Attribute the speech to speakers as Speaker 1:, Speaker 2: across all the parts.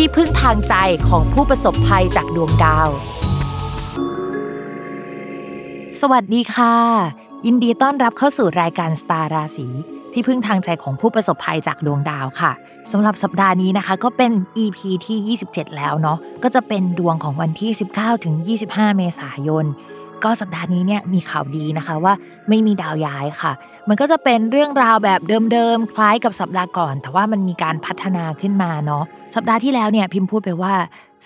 Speaker 1: ที่พึ่งทางใจของผู้ประสบภัยจากดวงดาว สวัสดีค่ะ ยินดีต้อนรับเข้าสู่รายการสตาร์ราศีที่พึ่งทางใจของผู้ประสบภัยจากดวงดาวค่ะสำหรับสัปดาห์นี้นะคะ ก็เป็น EP ที่ 27 แล้วเนาะก็จะเป็นดวงของวันที่ 19ถึง25 เมษายน ก็สัปดาห์นี้เนี่ยมีข่าวดีนะคะว่าไม่มีดาวย้ายค่ะ มันก็จะเป็นเรื่องราวแบบเดิมๆ คล้ายกับสัปดาห์ก่อน แต่ว่ามันมีการพัฒนาขึ้นมาเนาะสัปดาห์ที่แล้วเนี่ยพิมพ์พูดไปว่า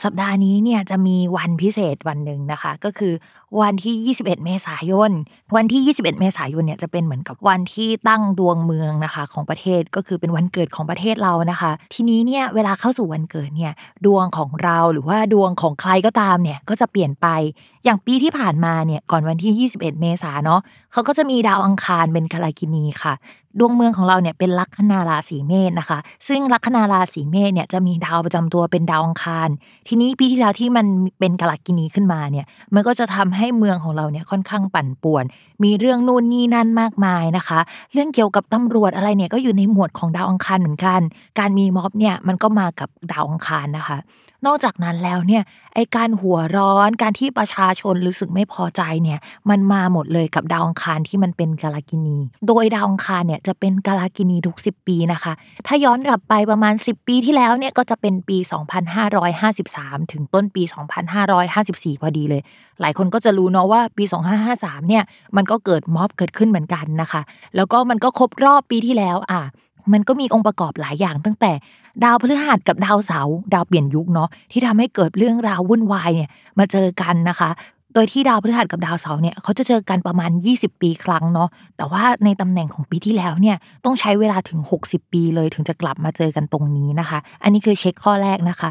Speaker 1: สัปดาห์นี้เนี่ยจะมีวันพิเศษวันหนึ่งนะคะ ก็คือ วันที่ 21 เมษายน วันที่ 21 เมษายนเนี่ยจะเป็นเหมือนกับวันที่ตั้งดวงเมืองนะคะของประเทศก็คือเป็นวันเกิดของประเทศเรานะคะ ทีนี้เนี่ยเวลาเข้าสู่วันเกิดเนี่ยดวงของเราหรือว่าดวงของใครก็ตามเนี่ยก็จะเปลี่ยนไปอย่างปีที่ผ่านมาเนี่ยก่อนวันที่ 21 เมษาเนาะเขาก็จะมีดาวอังคารเป็นกาลกินีค่ะ ดวงเมืองของเราเนี่ยเป็นลัคนาราศีเมษนะคะ ซึ่งลัคนาราศีเมษเนี่ยจะมีดาวประจำตัวเป็นดาวอังคาร ทีนี้ปีที่แล้วที่มันเป็นกาลกินีขึ้นมาเนี่ยมันก็จะทำให้เมืองของเราเนี่ยค่อนข้างปั่นป่วน มีเรื่องนู่นนี่นั่นมากมายนะคะ เรื่องเกี่ยวกับตำรวจอะไรเนี่ยก็อยู่ในหมวดของดาวอังคารเหมือนกัน การมีม็อบเนี่ยมันก็มากับดาวอังคารนะคะ นอกจากนั้นแล้วเนี่ยไอการหัวร้อนการที่ประชาชนรู้สึกไม่พอใจเนี่ยมันมาหมดเลยกับดาวอังคารที่มันเป็นกาลกินี โดยดาวอังคารเนี่ยจะเป็นกาลกินีทุก 10 ปีนะคะ ถ้าย้อนกลับไปประมาณ 10 ปีที่แล้วเนี่ยก็จะเป็นปี 2553 ถึงต้นปี 2554 พอดีเลย หลายคนก็จะรู้เนาะว่าปี 2553 เนี่ยมันก็เกิดม็อบเกิดขึ้นเหมือนกันนะคะ แล้วก็มันก็ครบรอบปีที่แล้วอะมันก็มีองค์ประกอบหลายอย่างตั้งแต่ดาวพฤหัสกับดาวเสาร์ดาวเปลี่ยนยุคเนาะที่ทำให้เกิดเรื่องราววุ่นวายเนี่ยมาเจอกันนะคะ โดยที่ดาวพฤหัสกับดาวเสาร์เนี่ยเขาจะเจอกันประมาณ 20 ปีครั้งเนาะแต่ว่าในตำแหน่งของปีที่แล้วเนี่ยต้องใช้เวลาถึง 60 ปีเลยถึงจะกลับมาเจอกันตรงนี้นะคะ อันนี้คือเช็คข้อแรกนะคะ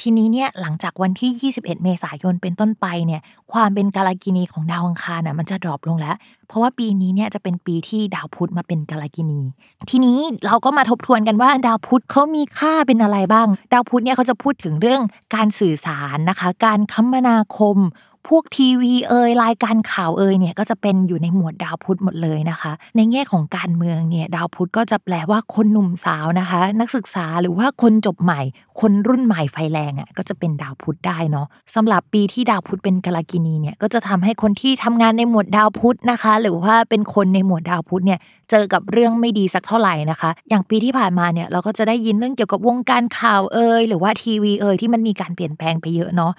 Speaker 1: ทีนี้เนี่ยหลังจากวันที่ 21 เมษายนเป็นต้นไปเนี่ยความเป็นกาลกินีของดาวอังคารน่ะมันจะดรอปลงแล้ว เพราะว่าปีนี้เนี่ยจะเป็นปีที่ดาวพุธมาเป็นกาลกินี ทีนี้เราก็มาทบทวนกันว่าดาวพุธเขามีค่าเป็นอะไรบ้าง ดาวพุธเนี่ยเขาจะพูดถึงเรื่องการสื่อสารนะคะ การคมนาคม พวกทีวีเอ่ยรายการข่าวเอ่ยเนี่ยก็จะเป็นอยู่ในหมวดดาวพุธหมดเลยนะคะ ในแง่ของการเมืองเนี่ยดาวพุธก็จะแปลว่าคนหนุ่มสาวนะคะ นักศึกษาหรือว่าคนจบใหม่ คนรุ่นใหม่ไฟแรงอะก็จะเป็นดาวพุธได้เนาะสำหรับปีที่ดาวพุธเป็นกาลกินีเนี่ยก็จะทำให้คนที่ทำงานในหมวดดาวพุธนะคะ หรือว่าเป็นคนในหมวดดาวพุธเนี่ยเจอกับเรื่องไม่ดีสักเท่าไหร่นะคะ อย่างปีที่ผ่านมาเนี่ยเราก็จะได้ยินเรื่องเกี่ยวกับวงการข่าวเอ่ยหรือว่าทีวีเอ่ยที่มันมีการเปลี่ยนแปลงไปเยอะเนาะ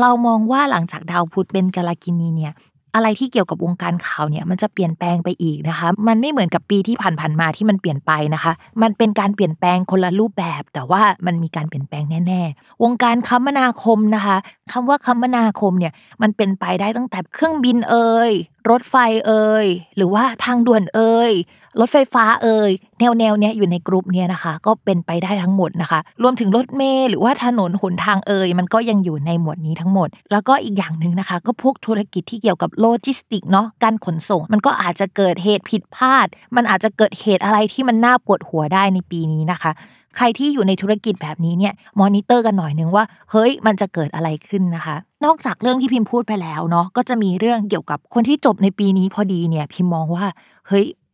Speaker 1: เรามองว่าหลังจากดาวพุธเป็นกาลากินีเนี่ยอะไรที่เกี่ยวกับวงการข่าวเนี่ยมันจะเปลี่ยนแปลงไปอีกนะคะ มันไม่เหมือนกับปีที่ผ่านๆมาที่มันเปลี่ยนไปนะคะ มันเป็นการเปลี่ยนแปลงคนละรูปแบบ แต่ว่ามันมีการเปลี่ยนแปลงแน่ๆ วงการคมนาคมนะคะคำว่าคมนาคมเนี่ยมันเป็นไปได้ตั้งแต่เครื่องบินเอ่ยรถไฟเอ่ยหรือว่าทางด่วนเอ่ย รถไฟฟ้าเอ่ยแนวแนวเนี้ยอยู่ในกลุ่มเนี้ยนะคะ ก็เป็นไปได้ทั้งหมดนะคะ รวมถึงรถเมล์หรือว่าถนนหนทางเอ่ยมันก็ยังอยู่ในหมวดนี้ทั้งหมด แล้วก็อีกอย่างหนึ่งนะคะ ก็พวกธุรกิจที่เกี่ยวกับโลจิสติกส์เนาะการขนส่ง มันก็อาจจะเกิดเหตุผิดพลาด มันอาจจะเกิดเหตุอะไรที่มันน่าปวดหัวได้ในปีนี้นะคะใครที่อยู่ในธุรกิจแบบนี้เนี่ยมอนิเตอร์กันหน่อยนึงว่า เฮ้ยมันจะเกิดอะไรขึ้นนะคะ นอกจากเรื่องที่พิมพ์พูดไปแล้วเนาะก็จะมีเรื่องเกี่ยวกับคนที่จบในปีนี้พอดีเนี่ยพิมมองว่าเฮ้ย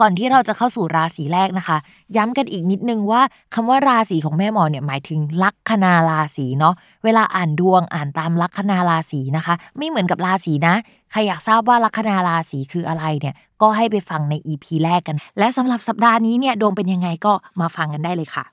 Speaker 1: ก่อนที่เราจะเข้าสู่ราศีแรกนะคะ ย้ำกันอีกนิดนึงว่าคำว่าราศีของแม่หมอเนี่ยหมายถึงลัคนาราศีเนาะเวลาอ่านดวงอ่านตามลัคนาราศีนะคะ ไม่เหมือนกับราศีนะใครอยากทราบว่าลัคนาราศีคืออะไรเนี่ยก็ให้ไปฟังใน EP แรกกัน และสำหรับสัปดาห์นี้เนี่ยดวงเป็นยังไงก็มาฟังกันได้เลยค่ะ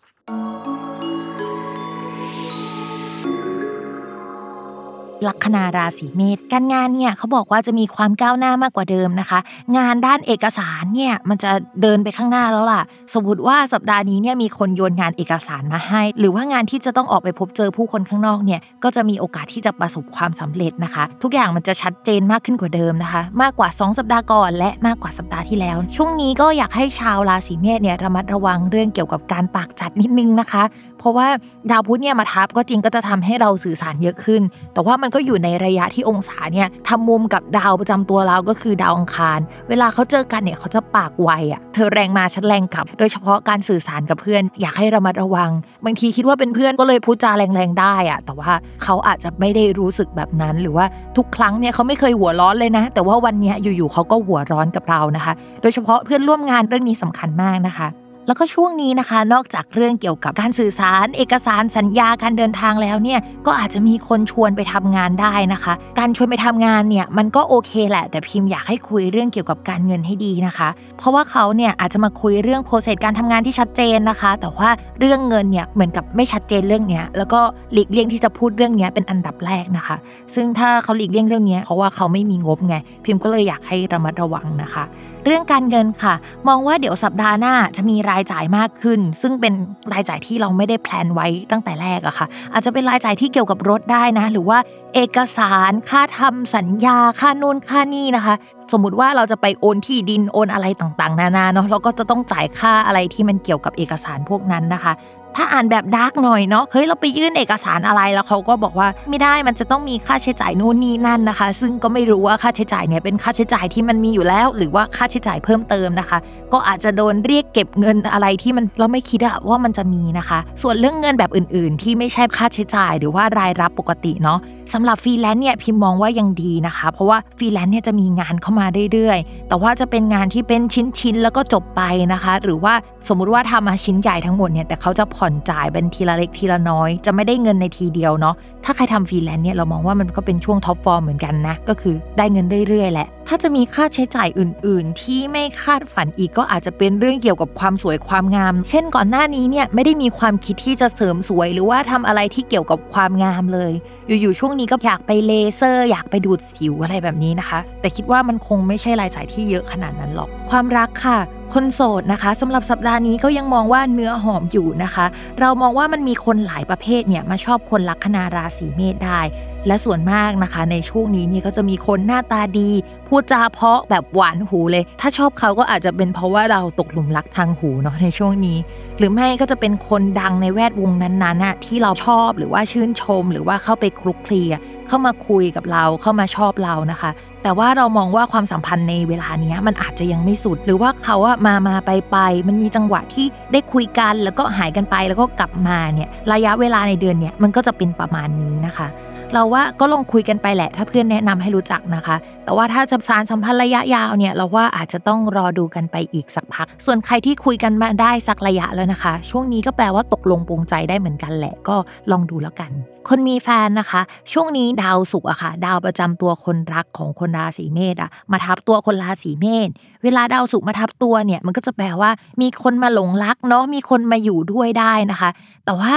Speaker 1: ลัคนาราศีเมษการงานเนี่ยเขาบอกว่าจะมีความก้าวหน้ามากกว่าเดิมนะคะ งานด้านเอกสารเนี่ยมันจะเดินไปข้างหน้าแล้วล่ะ สมมติว่าสัปดาห์นี้เนี่ยมีคนโยนงานเอกสารมาให้ หรือว่างานที่จะต้องออกไปพบเจอผู้คนข้างนอกเนี่ยก็จะมีโอกาสที่จะประสบความสำเร็จนะคะ ทุกอย่างมันจะชัดเจนมากขึ้นกว่าเดิมนะคะ มากกว่า 2 สัปดาห์ก่อน และมากกว่าสัปดาห์ที่แล้ว ช่วงนี้ก็อยากให้ชาวราศีเมษเนี่ยระมัดระวังเรื่องเกี่ยวกับการปากจัดนิดนึงนะคะ เพราะว่าดาวพุธเนี่ยมาทับก็จริงก็จะทำให้เราสื่อสารเยอะขึ้น แต่ว่ามันก็อยู่ในระยะที่องศาเนี่ยทำมุมกับดาวประจำตัวเราก็คือดาวอังคาร เวลาเขาเจอกันเนี่ยเขาจะปากไวอะ เธอแรงมาฉันแรงกลับ โดยเฉพาะการสื่อสารกับเพื่อน อยากให้ระมัดระวัง บางทีคิดว่าเป็นเพื่อนก็เลยพูดจาแรงๆได้อะ แต่ว่าเขาอาจจะไม่ได้รู้สึกแบบนั้น หรือว่าทุกครั้งเนี่ยเขาไม่เคยหัวร้อนเลยนะ แต่ว่าวันเนี้ยอยู่ๆเขาก็หัวร้อนกับเรานะคะ โดยเฉพาะเพื่อนร่วมงานเรื่องนี้สำคัญมากนะคะ แล้วก็ช่วงนี้นะคะ นอกจากเรื่องเกี่ยวกับการสื่อสาร เอกสารสัญญาการเดินทางแล้วเนี่ยก็อาจจะมีคนชวนไปทำงานได้นะคะ การชวนไปทำงานเนี่ยมันก็โอเคแหละ แต่พิมพ์อยากให้คุยเรื่องเกี่ยวกับการเงินให้ดีนะคะ เพราะว่าเขาเนี่ยอาจจะมาคุยเรื่องโปรเซสการทำงานที่ชัดเจนนะคะ แต่ว่าเรื่องเงินเนี่ยเหมือนกับไม่ชัดเจนเรื่องเนี้ยแล้วก็หลีกเลี่ยงที่จะพูดเรื่องเนี้ยเป็นอันดับแรกนะคะ ซึ่งถ้าเขาหลีกเลี่ยงเรื่องเนี้ยเพราะว่าเขาไม่มีงบไง พิมพ์ก็เลยอยากให้ระมัดระวังนะคะเรื่องการเงินค่ะ มองว่าเดี๋ยวสัปดาห์หน้าจะมีรายจ่ายมากขึ้น ซึ่งเป็นรายจ่ายที่เราไม่ได้แพลนไว้ตั้งแต่แรกอะค่ะ อาจจะเป็นรายจ่ายที่เกี่ยวกับรถได้นะ หรือว่าเอกสารค่าทำสัญญาค่านู่นค่านี่นะคะ สมมุติว่าเราจะไปโอนที่ดินโอนอะไรต่างๆ นานาเนาะเราก็จะต้องจ่ายค่าอะไรที่มันเกี่ยวกับเอกสารพวกนั้นนะคะ ถ้าอ่านแบบดาร์กหน่อยเนาะเฮ้ยเราไปยื่นเอกสารอะไรแล้วเขาก็บอกว่าไม่ได้มันจะต้องมีค่าใช้จ่ายนู่นนี่นั่นนะคะ ซึ่งก็ไม่รู้ว่าค่าใช้จ่ายเนี่ยเป็นค่าใช้จ่ายที่มันมีอยู่แล้ว หรือว่าค่าใช้จ่ายเพิ่มเติมนะคะ ก็อาจจะโดนเรียกเก็บเงินอะไรที่มันเราไม่คิดอะว่ามันจะมีนะคะ ส่วนเรื่องเงินแบบอื่น ๆ ที่ไม่ใช่ค่าใช้จ่ายหรือว่ารายรับปกติเนาะสำหรับฟรีแลนซ์เนี่ยพิมมองว่ายังดีนะคะ เพราะว่าฟรีแลนซ์เนี่ยจะมีงานเข้ามาเรื่อยๆ แต่ว่าจะเป็นงานที่เป็นชิ้นๆแล้วก็จบไปนะคะ หรือว่าสมมุติว่าทำมาชิ้นใหญ่ทั้งหมดเนี่ยแต่เขาจะผ่อนจ่ายเป็นทีละเล็กทีละน้อย จะไม่ได้เงินในทีเดียวเนาะถ้าใครทำฟรีแลนซ์เนี่ยเรามองว่ามันก็เป็นช่วง top form เหมือนกันนะก็คือได้เงินเรื่อยๆแหละถ้าจะมีค่าใช้จ่ายอื่น ๆ ที่ไม่คาดฝันอีกก็อาจจะเป็นเรื่องเกี่ยวกับความสวยความงาม เช่นก่อนหน้านี้เนี่ยไม่ได้มีความคิดที่จะเสริมสวย หรือว่าทำอะไรที่เกี่ยวกับความงามเลย อยู่ๆช่วงนี้ก็อยากไปเลเซอร์ อยากไปดูดสิวอะไรแบบนี้นะคะ แต่คิดว่ามันคงไม่ใช่รายจ่ายที่เยอะขนาดนั้นหรอก ความรักค่ะ คนโสดนะคะสำหรับสัปดาห์นี้ก็ยังมองว่าเนื้อหอมอยู่นะคะ เรามองว่ามันมีคนหลายประเภทเนี่ยมาชอบคนลัคนาราศีเมษได้ และส่วนมากนะคะ ในช่วงนี้นี่ก็จะมีคนหน้าตาดี พูดจาเพาะแบบหวานหูเลย ถ้าชอบเขาก็อาจจะเป็นเพราะว่าเราตกหลุมรักทางหูเนาะในช่วงนี้ หรือไม่ก็จะเป็นคนดังในแวดวงนั้นๆน่ะที่เราชอบหรือว่าชื่นชม หรือว่าเข้าไปคลุกคลีอะเข้ามาคุยกับเราเข้ามาชอบเรานะคะ แต่ว่าเรามองว่าความสัมพันธ์ในเวลาเนี้ยมันอาจจะยังไม่สุด หรือว่าเขาอะมามาไปไปมันมีจังหวะที่ได้คุยกันแล้วก็หายกันไปแล้วก็กลับมาเนี่ยระยะเวลาในเดือนเนี้ยมันก็จะเป็นประมาณนี้นะคะ เราว่าก็ลองคุยกันไปแหละ ถ้าเพื่อนแนะนำให้รู้จักนะคะ แต่ว่าถ้าจะสารสัมพันธ์ระยะยาวเนี่ยเราว่าอาจจะต้องรอดูกันไปอีกสักพัก ส่วนใครที่คุยกันมาได้สักระยะแล้วนะคะ ช่วงนี้ก็แปลว่าตกลงปรงใจได้เหมือนกันแหละ ก็ลองดูแล้วกัน คนมีแฟนนะคะ ช่วงนี้ดาวศุกร์อะค่ะ ดาวประจำตัวคนรักของคนราศีเมษอะมาทับตัวคนราศีเมษเวลาดาวศุกร์มาทับตัวเนี่ยมันก็จะแปลว่ามีคนมาหลงรักเนาะมีคนมาอยู่ด้วยได้นะคะ แต่ว่า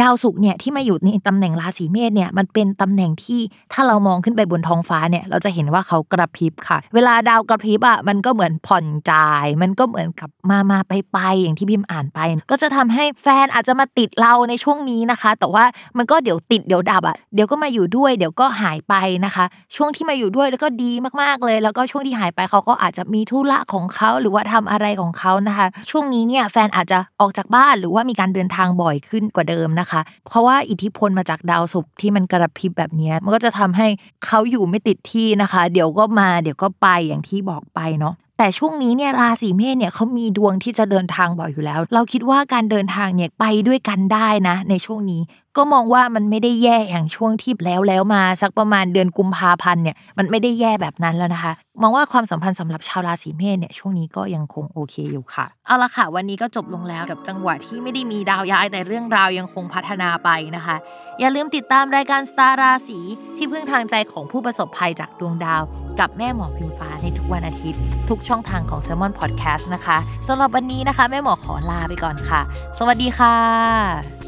Speaker 1: ดาวศุกร์เนี่ยที่มาอยู่ในตำแหน่งราศีเมษเนี่ยมันเป็นตำแหน่งที่ถ้าเรามองขึ้นไปบนท้องฟ้าเนี่ยเราจะเห็นว่าเขากระพริบค่ะ เวลาดาวกระพริบอะมันก็เหมือนผ่อนจ่าย มันก็เหมือนกับมามาไปไปอย่างที่พิมพ์อ่านไป ก็จะทำให้แฟนอาจจะมาติดเราในช่วงนี้นะคะ แต่ว่ามันก็เดี๋ยวติดเดี๋ยวดับอะเดี๋ยวก็มาอยู่ด้วย เดี๋ยวก็หายไปนะคะ ช่วงที่มาอยู่ด้วยแล้วก็ดีมากๆเลย แล้วก็ช่วงที่หายไปเขาก็อาจจะมีธุระของเขาหรือว่าทำอะไรของเขานะคะ ช่วงนี้เนี่ยแฟนอาจจะออกจากบ้านหรือว่ามีการเดินทางบ่อยขึ้นกว่าเดิมนะคะนะคะ เพราะว่าอิทธิพลมาจากดาวศุกร์ที่มันกระพริบแบบนี้มันก็จะทำให้เขาอยู่ไม่ติดที่นะคะ เดี๋ยวก็มาเดี๋ยวก็ไปอย่างที่บอกไปเนาะแต่ช่วงนี้เนี่ยราศีเมษเนี่ยเขามีดวงที่จะเดินทางบ่อยอยู่แล้ว เราคิดว่าการเดินทางเนี่ยไปด้วยกันได้นะ ในช่วงนี้ก็มองว่ามันไม่ได้แย่อย่างช่วงที่แล้วแล้วมา สักประมาณเดือนกุมภาพันธ์เนี่ยมันไม่ได้แย่แบบนั้นแล้วนะคะมองว่าความสัมพันธ์สำหรับชาวราศีเมษเนี่ยช่วงนี้ก็ยังคงโอเคอยู่ค่ะ เอาละค่ะ วันนี้ก็จบลงแล้วกับจังหวะที่ไม่ได้มีดาวย้ายแต่เรื่องราวยังคงพัฒนาไปนะคะ อย่าลืมติดตามรายการสตาร์ราศีที่พึ่งทางใจของผู้ประสบภัยจากดวงดาว กับแม่หมอพิมฟ้าในทุกวันอาทิตย์ ทุกช่องทางของ s ซ l m o n Podcast นะคะสำหรับวันนี้นะคะ แม่หมอขอลาไปก่อนค่ะ สวัสดีค่ะ